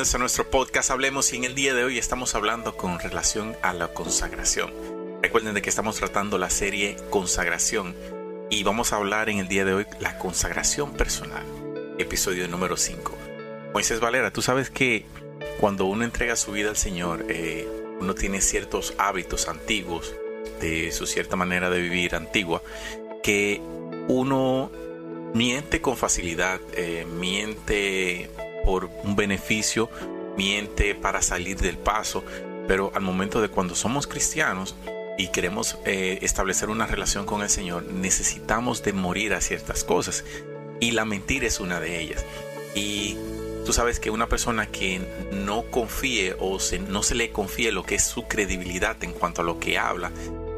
bienvenidos a nuestro podcast Hablemos y en el día de hoy estamos hablando con relación a la consagración. Recuerden de que estamos tratando la serie Consagración y vamos a hablar en el día de hoy la consagración personal, episodio número 5. Moisés Valera, tú sabes que cuando uno entrega su vida al Señor, eh, uno tiene ciertos hábitos antiguos de su cierta manera de vivir antigua que uno miente con facilidad, eh, miente por un beneficio, miente para salir del paso, pero al momento de cuando somos cristianos y queremos eh, establecer una relación con el Señor, necesitamos de morir a ciertas cosas y la mentira es una de ellas. Y tú sabes que una persona que no confíe o no se le confíe lo que es su credibilidad en cuanto a lo que habla,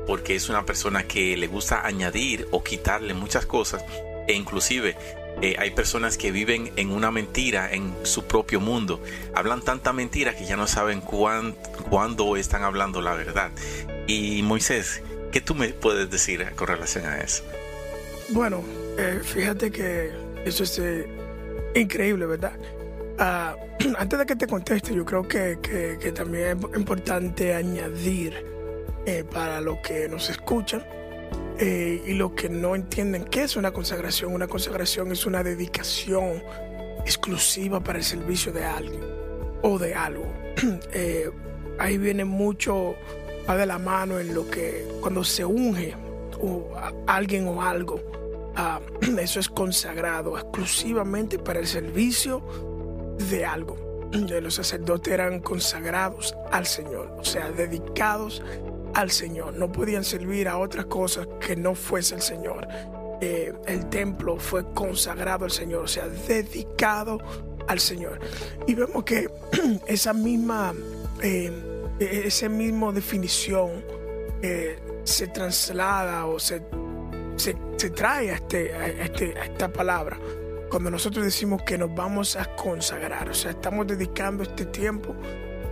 porque es una persona que le gusta añadir o quitarle muchas cosas, e inclusive eh, hay personas que viven en una mentira en su propio mundo. Hablan tanta mentira que ya no saben cuándo están hablando la verdad. Y Moisés, ¿qué tú me puedes decir con relación a eso? Bueno, eh, fíjate que eso es eh, increíble, ¿verdad? Ah, antes de que te conteste, yo creo que, que también es importante añadir para los que nos escuchan eh, y lo que no entienden qué es una consagración. Una consagración es una dedicación exclusiva para el servicio de alguien o de algo. Eh, ahí viene mucho, va de la mano en lo que cuando se unge o alguien o algo, ah, eso es consagrado exclusivamente para el servicio de algo. Los sacerdotes eran consagrados al Señor, o sea, dedicados al Señor, no podían servir a otras cosas que no fuese el Señor. Eh, el templo fue consagrado al Señor, o sea, dedicado al Señor. Y vemos que esa misma, eh, misma definición eh, se traslada o se, se, trae a, este, a, este, a esta palabra cuando nosotros decimos que nos vamos a consagrar, o sea, estamos dedicando este tiempo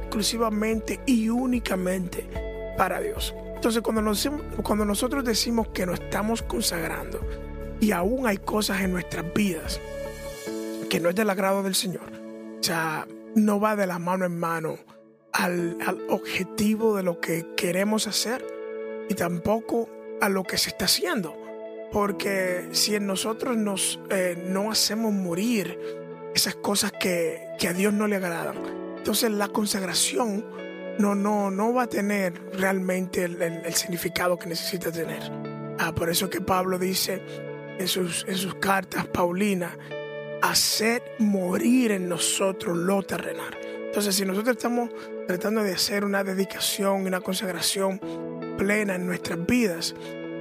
exclusivamente y únicamente para Dios. Entonces cuando, cuando nosotros decimos que nos estamos consagrando y aún hay cosas en nuestras vidas que no es del agrado del Señor, o sea, no va de la mano en mano al, objetivo de lo que queremos hacer y tampoco a lo que se está haciendo. Porque si en nosotros nos, eh, no hacemos morir esas cosas que, que a Dios no le agradan, entonces la consagración no, no, no va a tener realmente el, significado que necesita tener. Ah, por eso que Pablo dice en sus, en sus cartas, Paulina, hacer morir en nosotros lo terrenal. Entonces, si nosotros estamos tratando de hacer una dedicación, una consagración plena en nuestras vidas,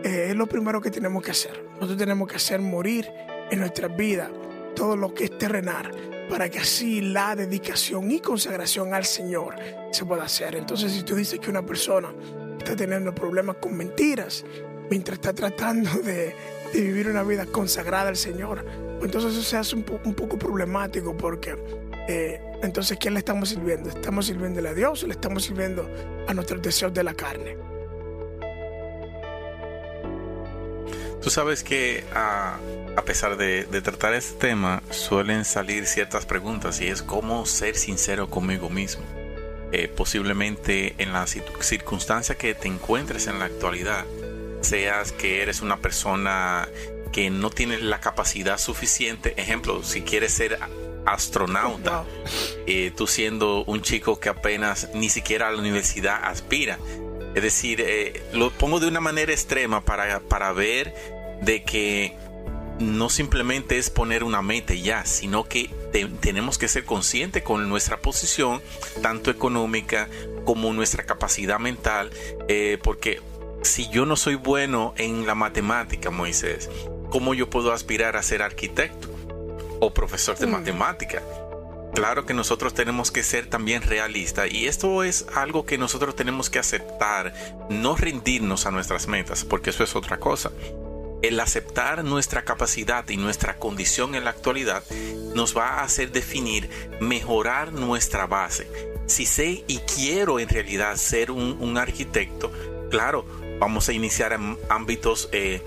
eh, es lo primero que tenemos que hacer. Nosotros tenemos que hacer morir en nuestras vidas todo lo que es terrenal para que así la dedicación y consagración al Señor se pueda hacer. Entonces, si tú dices que una persona está teniendo problemas con mentiras mientras está tratando de, vivir una vida consagrada al Señor, pues entonces eso se hace un, poco problemático porque eh, entonces, ¿quién le estamos sirviendo? ¿Estamos sirviéndole a Dios o le estamos sirviendo a nuestros deseos de la carne? Tú sabes que a, pesar de, tratar este tema, suelen salir ciertas preguntas y es cómo ser sincero conmigo mismo. Eh, posiblemente en la circunstancia que te encuentres en la actualidad, seas que eres una persona que no tiene la capacidad suficiente. Ejemplo, si quieres ser astronauta, eh, tú siendo un chico que apenas ni siquiera a la universidad aspira, es decir, eh, lo pongo de una manera extrema para, para ver de que no simplemente es poner una meta ya, sino que tenemos que ser conscientes con nuestra posición, tanto económica como nuestra capacidad mental, eh, porque si yo no soy bueno en la matemática, Moisés, ¿cómo yo puedo aspirar a ser arquitecto o profesor de mm. matemática? Claro que nosotros tenemos que ser también realistas y esto es algo que nosotros tenemos que aceptar, no rendirnos a nuestras metas, porque eso es otra cosa. El aceptar nuestra capacidad y nuestra condición en la actualidad nos va a hacer definir, mejorar nuestra base. Si sé y quiero en realidad ser un, arquitecto, claro, vamos a iniciar en ámbitos eh,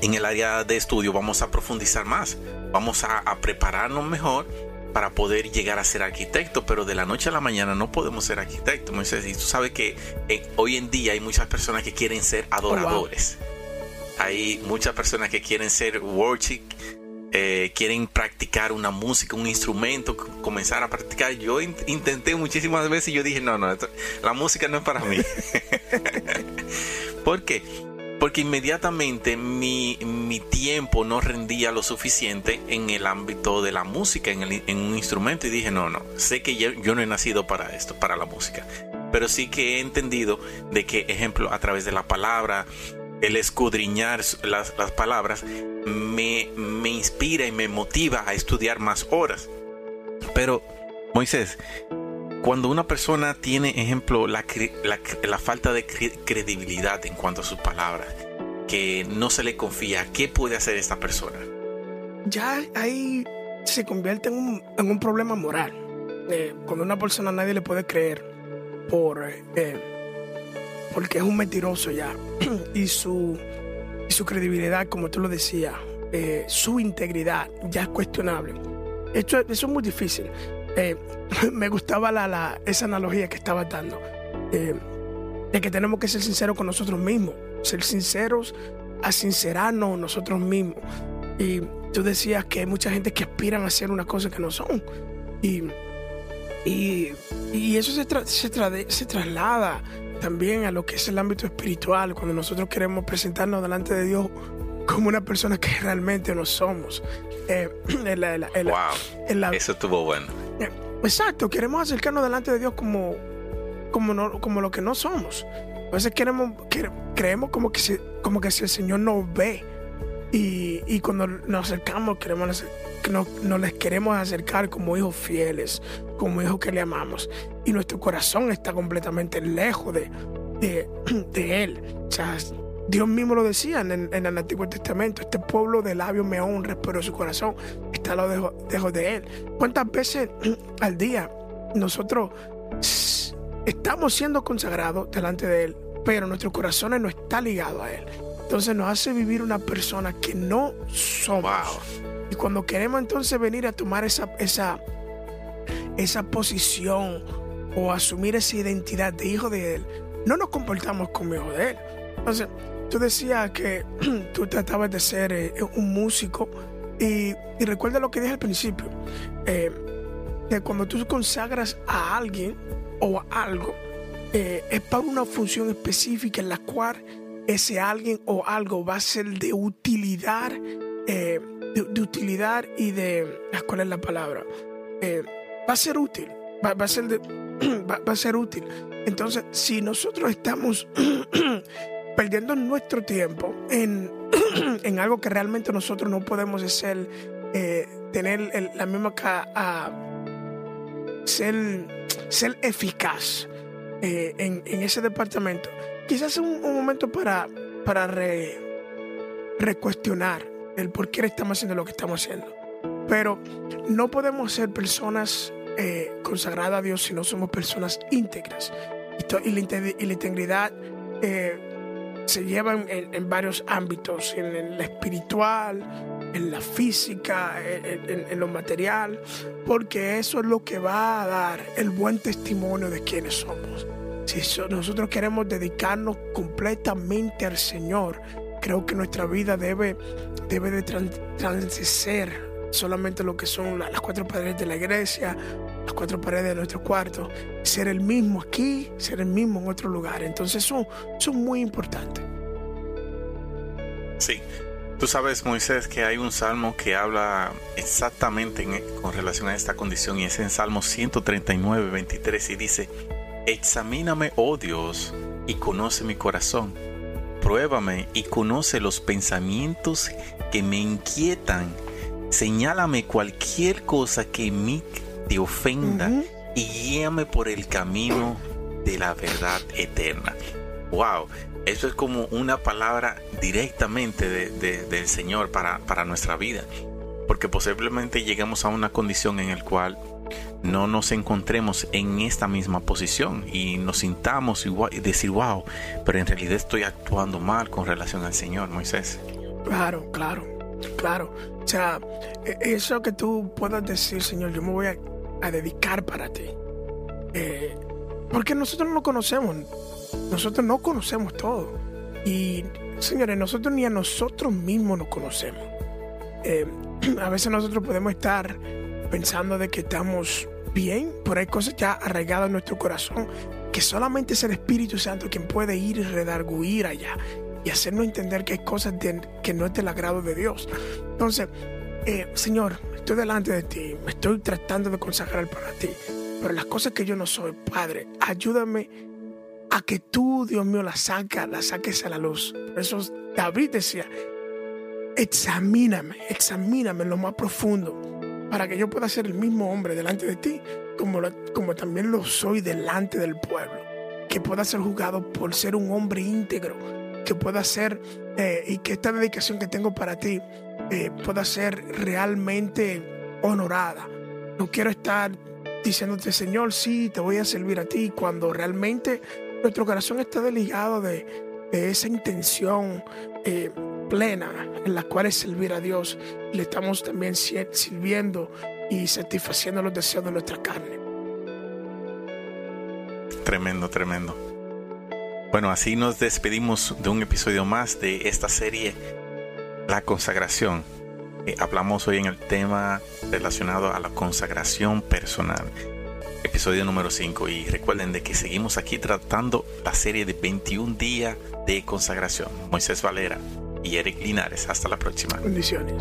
en el área de estudio, vamos a profundizar más, vamos a prepararnos mejor para poder llegar a ser arquitecto, pero de la noche a la mañana no podemos ser arquitectos, Moisés. Y tú sabes que eh, hoy en día hay muchas personas que quieren ser adoradores. Oh, hay muchas personas que quieren ser worship, eh, quieren practicar una música, un instrumento, comenzar a practicar. Yo intenté muchísimas veces y yo dije, no, no, la música no es para mí. ¿Por qué? porque inmediatamente mi, tiempo no rendía lo suficiente en el ámbito de la música, en, un instrumento, y dije, no, no, sé que yo, no he nacido para esto, para la música, pero sí que he entendido de que, ejemplo, a través de la palabra, el escudriñar las, palabras, me, me inspira y me motiva a estudiar más horas. Pero, Moisés, cuando una persona tiene, ejemplo, la, la, falta de credibilidad en cuanto a sus palabras, que no se le confía, ¿qué puede hacer esta persona? Ya ahí se convierte en un, en un problema moral. Eh, cuando una persona nadie le puede creer por, eh, porque es un mentiroso ya y su, y su credibilidad, como tú lo decías, eh, su integridad ya es cuestionable. Esto, eso es muy difícil. Eh, me gustaba la, esa analogía que estaba dando, eh, de que tenemos que ser sinceros con nosotros mismos, ser sinceros a sincerarnos nosotros mismos. Y tú decías que hay mucha gente que aspiran a hacer una cosa que no son. Y, y, eso se, se, traslada también a lo que es el ámbito espiritual, cuando nosotros queremos presentarnos delante de Dios como una persona que realmente no somos. Eh, wow, eso estuvo bueno. Exacto, queremos acercarnos delante de Dios como, como, como lo que no somos. A veces queremos, creemos como que, como que si el Señor nos ve y, cuando nos acercamos queremos, que nos, les queremos acercar como hijos fieles, como hijos que le amamos. Y nuestro corazón está completamente lejos de, de, Él. O sea, Dios mismo lo decía en, el Antiguo Testamento, este pueblo de labios me honra, pero su corazón está lo dejo, de Él. ¿Cuántas veces al día nosotros estamos siendo consagrados delante de Él, pero nuestro corazón no está ligado a Él? Entonces nos hace vivir una persona que no somos. Y cuando queremos entonces venir a tomar esa, esa, esa posición o asumir esa identidad de hijo de Él, no nos comportamos como hijo de Él. Entonces, Tú decías que tú tratabas de ser eh, un músico y, recuerda lo que dije al principio, eh, que cuando tú consagras a alguien o a algo, eh, es para una función específica en la cual ese alguien o algo va a ser de utilidad, de, utilidad y de, ¿cuál es la palabra? va a ser útil, va, a ser va a ser útil. Entonces, si nosotros estamos perdiendo nuestro tiempo en, en algo que realmente nosotros no podemos hacer, eh, tener la misma a, ser, ser eficaz eh, en, ese departamento. Quizás es un, momento para, para recuestionar el por qué estamos haciendo lo que estamos haciendo. Pero no podemos ser personas eh, consagradas a Dios si no somos personas íntegras. Y, la, integridad se llevan en, varios ámbitos, en el espiritual, en la física, en, lo material, porque eso es lo que va a dar el buen testimonio de quiénes somos. Si nosotros queremos dedicarnos completamente al Señor, creo que nuestra vida debe, debe de solamente lo que son las cuatro paredes de la iglesia, las cuatro paredes de nuestro cuarto, ser el mismo aquí, ser el mismo en otro lugar. Entonces son, son muy importantes. Sí. Tú sabes, Moisés, que hay un salmo que habla exactamente con relación a esta condición y es en Salmo 139, 23 y dice, Examíname, oh Dios, y conoce mi corazón. Pruébame y conoce los pensamientos que me inquietan. Señálame cualquier cosa que me te ofenda y guíame por el camino de la verdad eterna. Wow, eso es como una palabra directamente del Señor para, para nuestra vida. Porque posiblemente lleguemos a una condición en la cual no nos encontremos en esta misma posición y nos sintamos igual y decir, wow, pero en realidad estoy actuando mal con relación al Señor, Moisés. Claro, claro. Claro, o sea, e, eso que tú puedas decir, Señor, yo me voy a, dedicar para ti. Eh, porque nosotros no conocemos, nosotros no conocemos todo. Y, señores, nosotros ni a nosotros mismos nos conocemos. Eh, a veces nosotros podemos estar pensando de que estamos bien, pero hay cosas ya arraigadas en nuestro corazón que solamente es el Espíritu Santo quien puede ir y redarguir allá y hacernos entender que hay cosas que no es del agrado de Dios. Entonces, eh, Señor, estoy delante de ti, me estoy tratando de consagrar para ti, pero las cosas que yo no soy, Padre, ayúdame a que tú, Dios mío, las saca, las saques a la luz. Por eso David decía, examíname, examíname en lo más profundo, para que yo pueda ser el mismo hombre delante de ti, como, como también lo soy delante del pueblo, que pueda ser juzgado por ser un hombre íntegro que pueda ser eh, y que esta dedicación que tengo para ti eh, pueda ser realmente honorada. No quiero estar diciéndote, Señor, sí, te voy a servir a ti, cuando realmente nuestro corazón está desligado de, esa intención eh, plena en la cual es servir a Dios. Le estamos también sirviendo y satisfaciendo los deseos de nuestra carne. Tremendo, tremendo. Bueno, así nos despedimos de un episodio más de esta serie, La consagración. Eh, hablamos hoy en el tema relacionado a la consagración personal, episodio número 5. Y recuerden de que seguimos aquí tratando la serie de 21 días de consagración. Moisés Valera y Eric Linares. Hasta la próxima. Bendiciones.